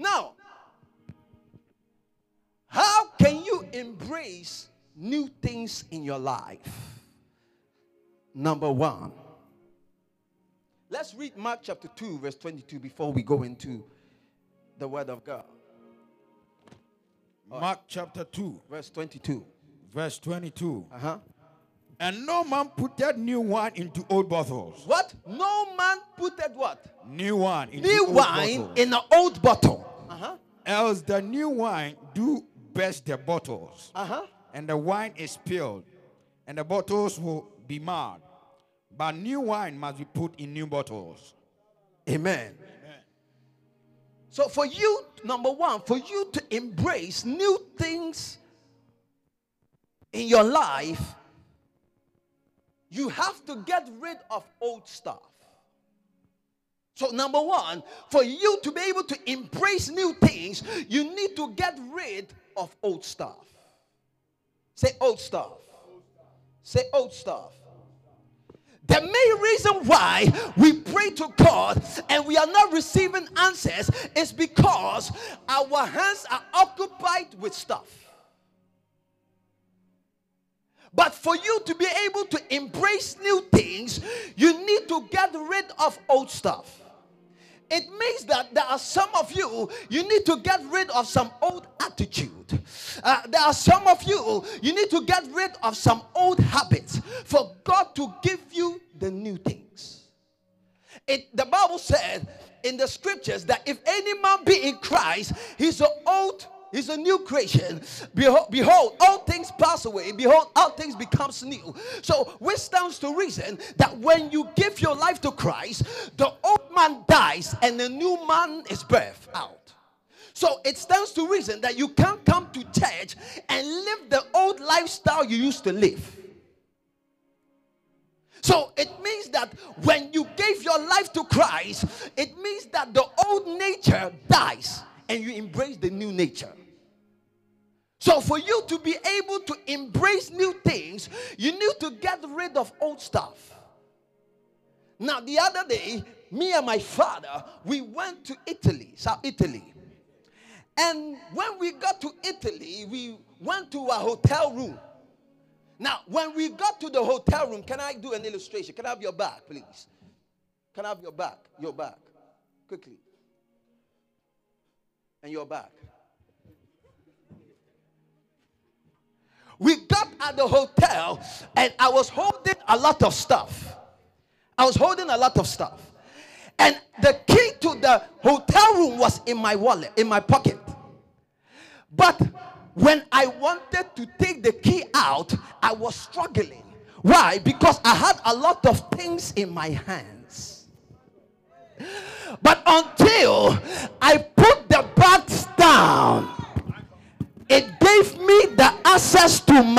Now, how can you embrace new things in your life? Number one, let's read Mark chapter 2, verse 22 before we go into the Word of God. Mark chapter 2, Verse 22. verse 22. Uh huh. And no man put that new wine into old bottles. What? No man put that what? New wine New wine bottles. in an old bottle. Else the new wine do burst the bottles, Uh huh. and the wine is spilled, and the bottles will be marred. But new wine must be put in new bottles. Amen. So, for you, number one, for you to embrace new things in your life, you have to get rid of old stuff. So, number one, for you to be able to embrace new things, you need to get rid of old stuff. Say old stuff. Say old stuff. The main reason why we pray to God and we are not receiving answers is because our hands are occupied with stuff. But for you to be able to embrace new things, you need to get rid of old stuff. It means that there are some of you, you need to get rid of some old attitude. Uh, there are some of you, you need to get rid of some old habits for God to give you the new things. It, the Bible said in the scriptures that if any man be in Christ, he's an old He's a new creation. Behold, behold, all things pass away. Behold, all things becomes new. So, which stands to reason that when you give your life to Christ, the old man dies and the new man is birthed out. So it stands to reason that you can't come to church and live the old lifestyle you used to live. So it means that when you gave your life to Christ, it means that the old nature dies and you embrace the new nature. So for you to be able to embrace new things, you need to get rid of old stuff. Now, the other day, me and my father, we went to Italy, South Italy. And when we got to Italy, we went to a hotel room. Now, when we got to the hotel room, can I do an illustration? Can I have your back, please? Can I have your back? Your back. Quickly. And you're back. We got at the hotel and I was holding a lot of stuff. I was holding a lot of stuff. And the key to the hotel room was in my wallet, in my pocket. But when I wanted to take the key out, I was struggling. Why? Because I had a lot of things in my hands. But until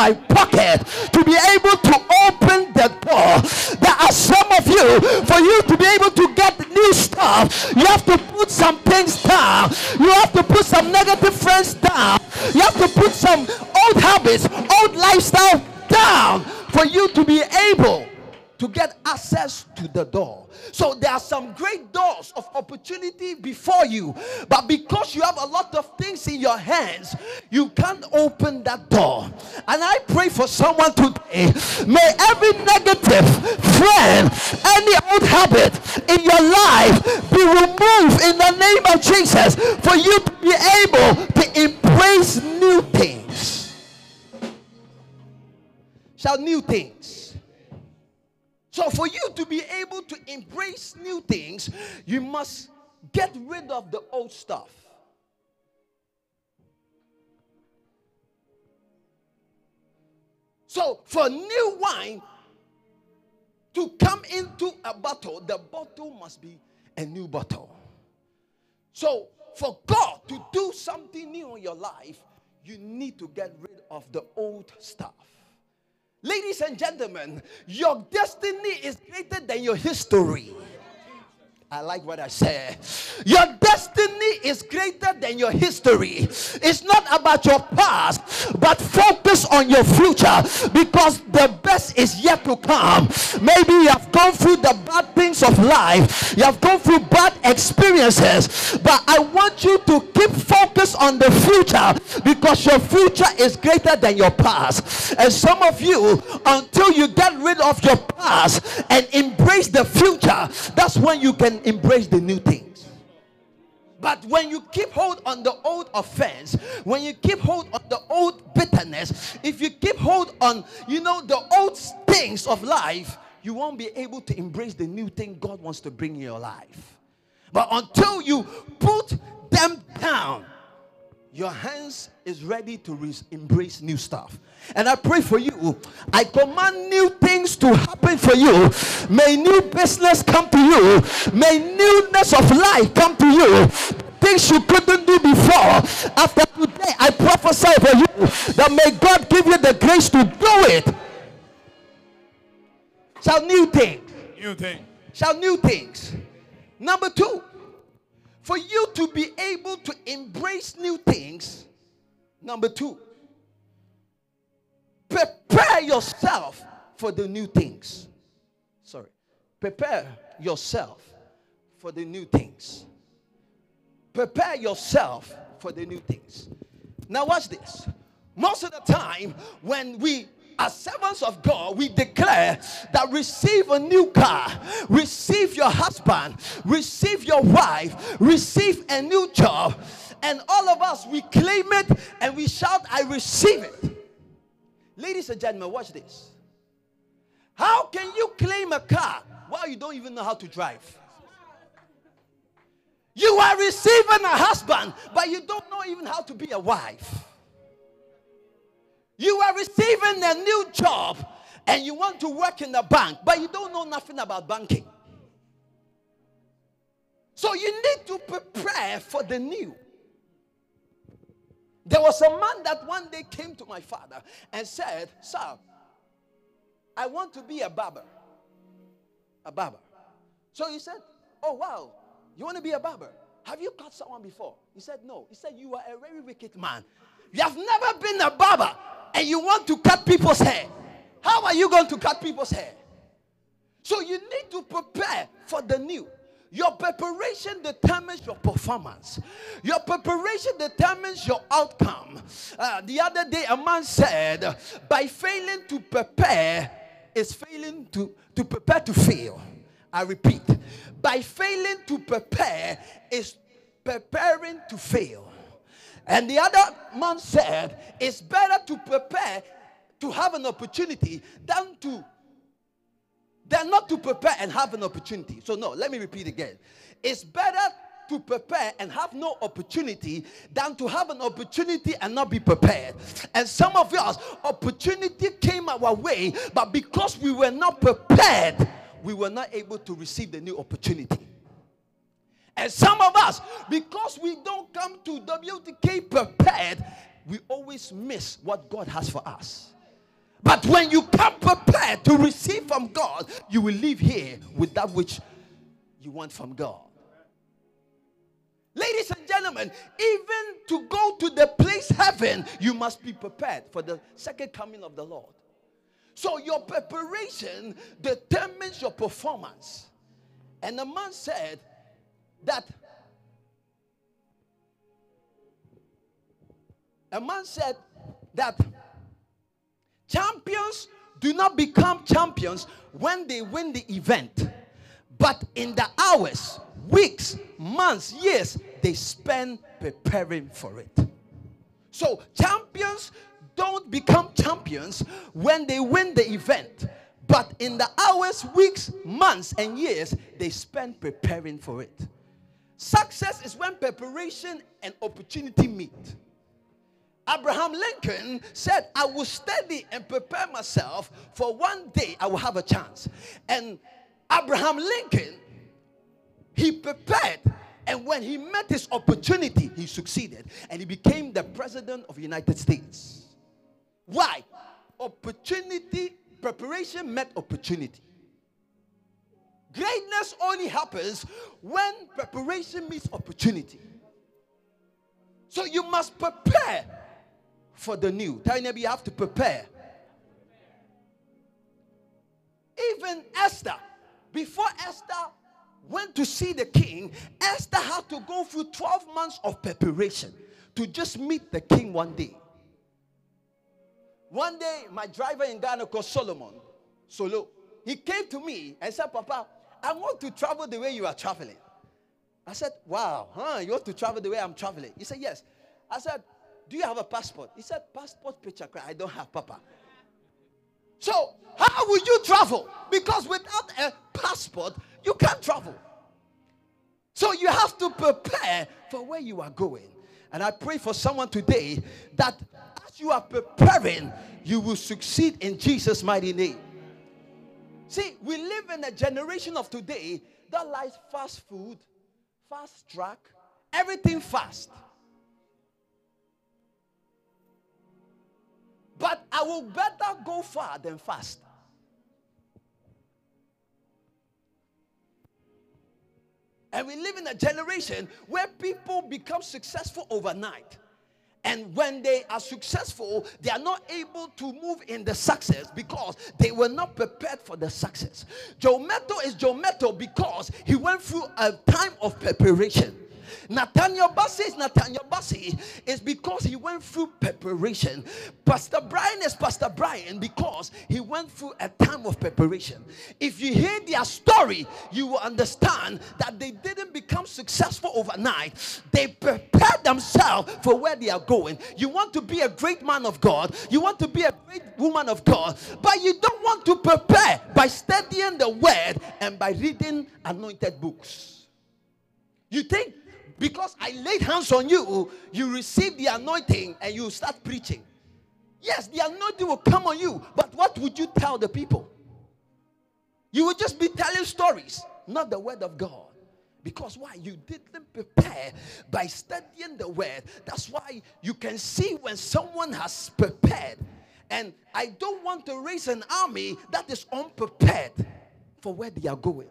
my pocket And I pray for someone today. May every negative friend, any old habit in your life be removed in the name of Jesus for you to be able to embrace new things. Shall new things. So, for you to be able to embrace new things, you must get rid of the old stuff. So, for new wine to come into a bottle, the bottle must be a new bottle. So, for God to do something new in your life, you need to get rid of the old stuff. Ladies and gentlemen, your destiny is greater than your history. I like what I said. Your destiny is greater than your history. It's not about your past, but focus on your future because the best is yet to come. Maybe you have gone through the bad things of life, you have gone through bad experiences, but I want you to keep focus on the future because your future is greater than your past. And some of you, until you get rid of your past and embrace the future, that's when you can embrace the new things. But when you keep hold on the old offense, when you keep hold on the old bitterness, if you keep hold on, you know, the old things of life, you won't be able to embrace the new thing God wants to bring in your life. But until you put them down, your hands is ready to re- embrace new stuff. And I pray for you. I command new things to happen for you. May new business come to you. May newness of life come to you. Things you couldn't do before. After today, I prophesy for you that may God give you the grace to do it. Shall new things. New thing. Shall new things. Number two, for you to be able to embrace new things, number two, prepare yourself for the new things. Sorry. Prepare yourself for the new things. Prepare yourself for the new things. Now, watch this. Most of the time, when we as servants of God, we declare that receive a new car, receive your husband, receive your wife, receive a new job. And all of us, we claim it and we shout, I receive it. Ladies and gentlemen, watch this. How can you claim a car while you don't even know how to drive? You are receiving a husband, but you don't know even how to be a wife. You are receiving a new job and you want to work in the bank, but you don't know nothing about banking. So you need to prepare for the new. There was a man that one day came to my father and said, Sir, I want to be a barber. A barber. So he said, Oh, wow, you want to be a barber? Have you cut someone before? He said, No. He said, You are a very wicked man. You have never been a barber and you want to cut people's hair. How are you going to cut people's hair? So you need to prepare for the new. Your preparation determines your performance. Your preparation determines your outcome. Uh, the other day, a man said, by failing to prepare, is failing to, to prepare to fail. I repeat, by failing to prepare, is preparing to fail. And the other man said, It's better to prepare to have an opportunity than to than not to prepare and have an opportunity. So, no, let me repeat again. It's better to prepare and have no opportunity than to have an opportunity and not be prepared. And some of us, opportunity came our way, but because we were not prepared, we were not able to receive the new opportunity. And some of us, because we don't come to WTK prepared, we always miss what God has for us. But when you come prepared to receive from God, you will live here with that which you want from God. Ladies and gentlemen, even to go to the place heaven, you must be prepared for the second coming of the Lord. So your preparation determines your performance. And the man said, that a man said that champions do not become champions when they win the event, but in the hours, weeks, months, years they spend preparing for it. So, champions don't become champions when they win the event, but in the hours, weeks, months, and years they spend preparing for it. Success is when preparation and opportunity meet. Abraham Lincoln said, I will study and prepare myself for one day I will have a chance. And Abraham Lincoln, he prepared. And when he met his opportunity, he succeeded. And he became the president of the United States. Why? Opportunity, preparation met opportunity. Greatness only happens when preparation meets opportunity. So you must prepare for the new. Tell your you have to prepare. Even Esther, before Esther went to see the king, Esther had to go through 12 months of preparation to just meet the king one day. One day, my driver in Ghana called Solomon, Solo, he came to me and said, Papa, I want to travel the way you are traveling. I said, Wow, huh? You want to travel the way I'm traveling? He said, Yes. I said, Do you have a passport? He said, Passport picture. I don't have, Papa. So, how will you travel? Because without a passport, you can't travel. So, you have to prepare for where you are going. And I pray for someone today that as you are preparing, you will succeed in Jesus' mighty name. See, we live in a generation of today that likes fast food, fast track, everything fast. But I will better go far than fast. And we live in a generation where people become successful overnight. And when they are successful, they are not able to move in the success because they were not prepared for the success. Joe Mettle is Joe Mettle because he went through a time of preparation. Nathaniel Bassey is Nathaniel Bassey is because he went through preparation. Pastor Brian is Pastor Brian because he went through a time of preparation. If you hear their story, you will understand that they didn't become successful overnight. They prepared themselves for where they are going. You want to be a great man of God, you want to be a great woman of God, but you don't want to prepare by studying the word and by reading anointed books. You think because I laid hands on you, you receive the anointing and you start preaching. Yes, the anointing will come on you, but what would you tell the people? You would just be telling stories, not the word of God. Because why? You didn't prepare by studying the word. That's why you can see when someone has prepared. And I don't want to raise an army that is unprepared for where they are going.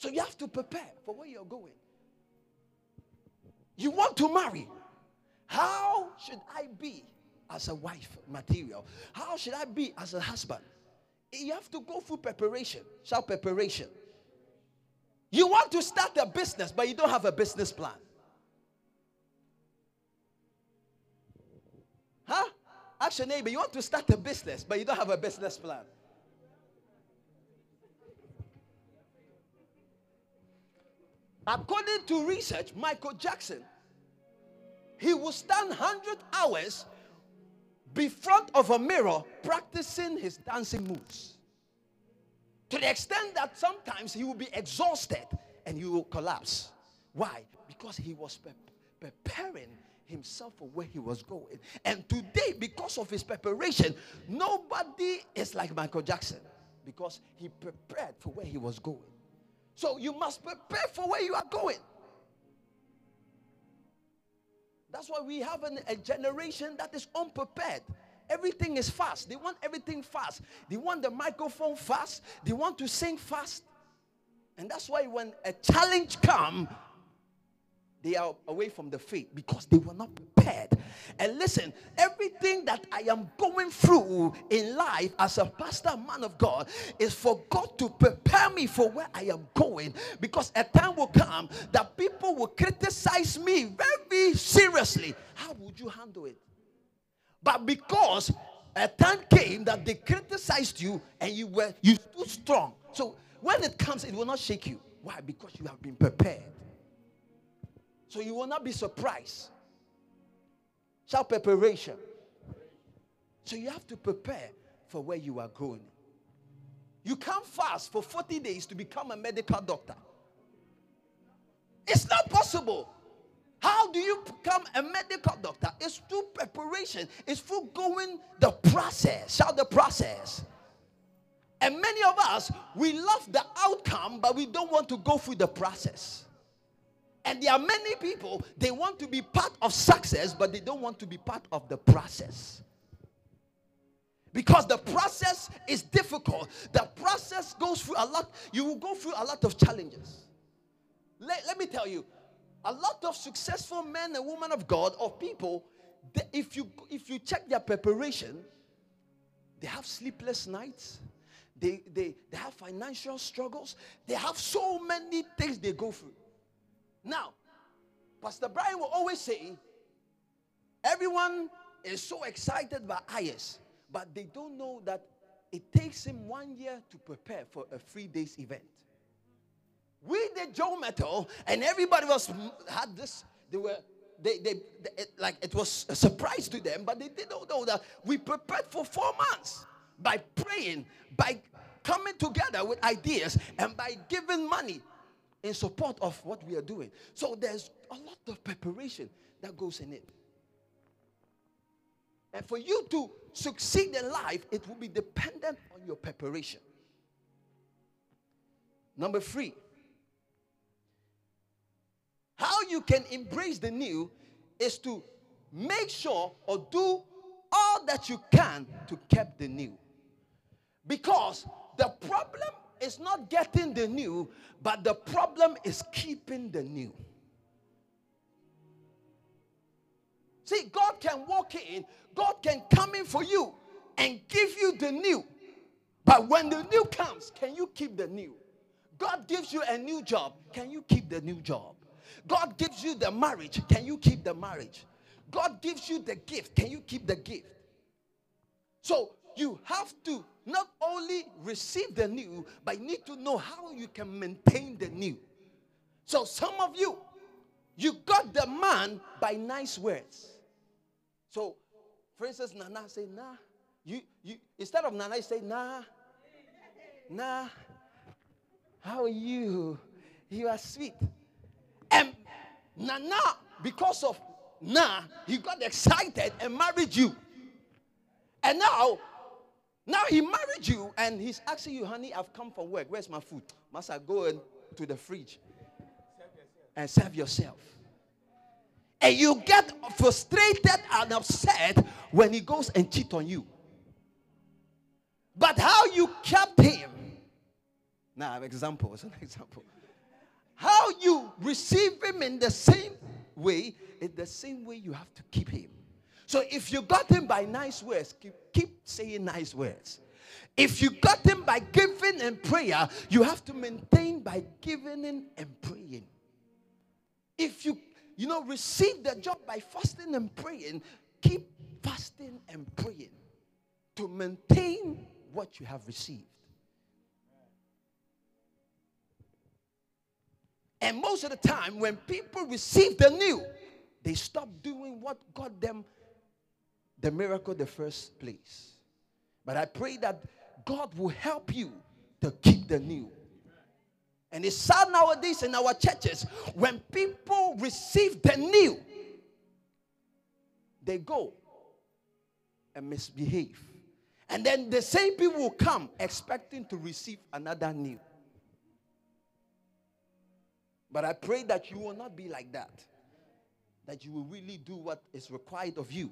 So you have to prepare for where you're going. You want to marry. How should I be as a wife material? How should I be as a husband? You have to go through preparation. Shout preparation. You want to start a business, but you don't have a business plan. Huh? Ask your neighbor, you want to start a business, but you don't have a business plan. According to research, Michael Jackson, he would stand 100 hours be front of a mirror practicing his dancing moves. To the extent that sometimes he will be exhausted and he will collapse. Why? Because he was pre- preparing himself for where he was going. And today, because of his preparation, nobody is like Michael Jackson because he prepared for where he was going. So you must prepare for where you are going. That's why we have an, a generation that is unprepared. Everything is fast. They want everything fast. They want the microphone fast. They want to sing fast. And that's why when a challenge come, they are away from the faith because they were not prepared. And listen, everything that I am going through in life as a pastor, man of God, is for God to prepare me for where I am going. Because a time will come that people will criticize me very seriously. How would you handle it? But because a time came that they criticized you and you were you stood strong. So when it comes, it will not shake you. Why? Because you have been prepared. So you will not be surprised. Shout preparation. So you have to prepare for where you are going. You can't fast for 40 days to become a medical doctor. It's not possible. How do you become a medical doctor? It's through preparation, it's through going the process. Shout the process. And many of us, we love the outcome, but we don't want to go through the process. And there are many people, they want to be part of success, but they don't want to be part of the process. Because the process is difficult. The process goes through a lot, you will go through a lot of challenges. Let, let me tell you, A lot of successful men and women of God or people, they, if you if you check their preparation, they have sleepless nights. They, they, they have financial struggles. They have so many things they go through. Now, Pastor Brian will always say, everyone is so excited by IS, but they don't know that it takes him one year to prepare for a three days event. We did Joe Mettle, and everybody was had this. They were they, they, they it, like it was a surprise to them, but they didn't know that we prepared for four months by praying, by coming together with ideas, and by giving money in support of what we are doing. So there's a lot of preparation that goes in it. And for you to succeed in life, it will be dependent on your preparation. Number three, how you can embrace the new is to make sure or do all that you can to keep the new. Because the problem is not getting the new, but the problem is keeping the new. See, God can walk in, God can come in for you and give you the new. But when the new comes, can you keep the new? God gives you a new job. Can you keep the new job? God gives you the marriage. Can you keep the marriage? God gives you the gift. Can you keep the gift? So you have to not only receive the new, but you need to know how you can maintain the new. So some of you, you got the man by nice words. So, for instance, Nana say, nah. You, you instead of Nana, you say, nah, nah. How are you? You are sweet. And Nana, because of nah, he got excited and married you. And now, now he married you and he's asking you, honey, I've come from work. Where's my food? Must I go in to the fridge and serve yourself? And you get frustrated and upset when he goes and cheat on you. But how you kept him. Now, example, it's an example. How you receive him in the same way, in the same way you have to keep him. So if you got him by nice words, keep, keep saying nice words. If you got him by giving and prayer, you have to maintain by giving and praying. If you you know receive the job by fasting and praying, keep fasting and praying to maintain what you have received. And most of the time, when people receive the new, they stop doing what got them the miracle the first place. But I pray that God will help you to keep the new. And it's sad nowadays in our churches when people receive the new, they go and misbehave. And then the same people will come expecting to receive another new. But I pray that you will not be like that. That you will really do what is required of you.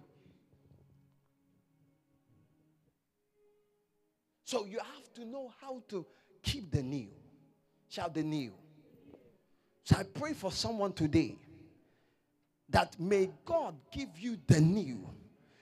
So you have to know how to keep the new. Shout the new. So I pray for someone today that may God give you the new.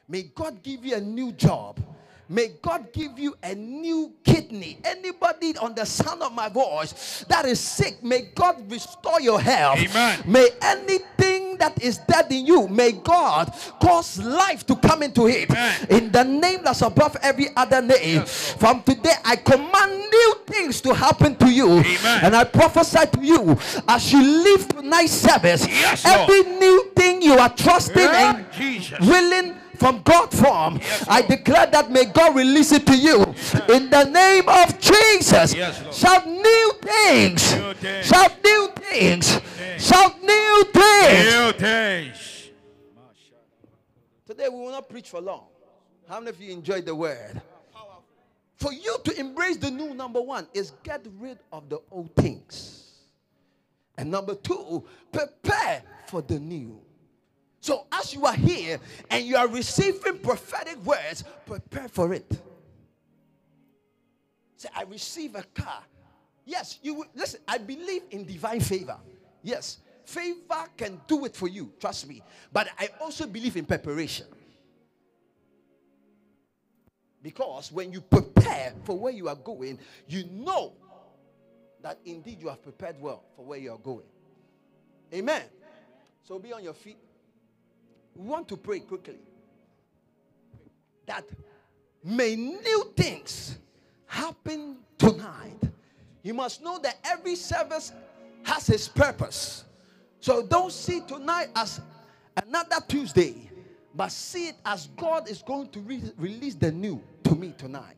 May God give you a new job. May God give you a new kidney. Anybody on the sound of my voice that is sick, may God restore your health. Amen. May anything that is dead in you, may God cause life to come into it. In the name that's above every other name. From today, I command new things to happen to you. Amen. And I prophesy to you as you leave tonight's service, Yes, every new thing you are trusting Yeah, and Jesus. willing from God form. Yes, I declare that may God release it to you in the name of Jesus. Yes, new things. New things. New things. things. Shout new things. New things. Today we will not preach for long. How many of you enjoyed the word? For you to embrace the new, number one is get rid of the old things. And number two, prepare for the new. So as you are here and you are receiving prophetic words, prepare for it. Say, I receive a car. Yes, you will, listen, I believe in divine favor. Yes, favor can do it for you, trust me. But I also believe in preparation. Because when you prepare for where you are going, you know that indeed you have prepared well for where you are going. Amen. So be on your feet. We want to pray quickly that may new things happen tonight. You must know that every service has its purpose. So don't see tonight as another Tuesday, but see it as God is going to re- release the new to me tonight.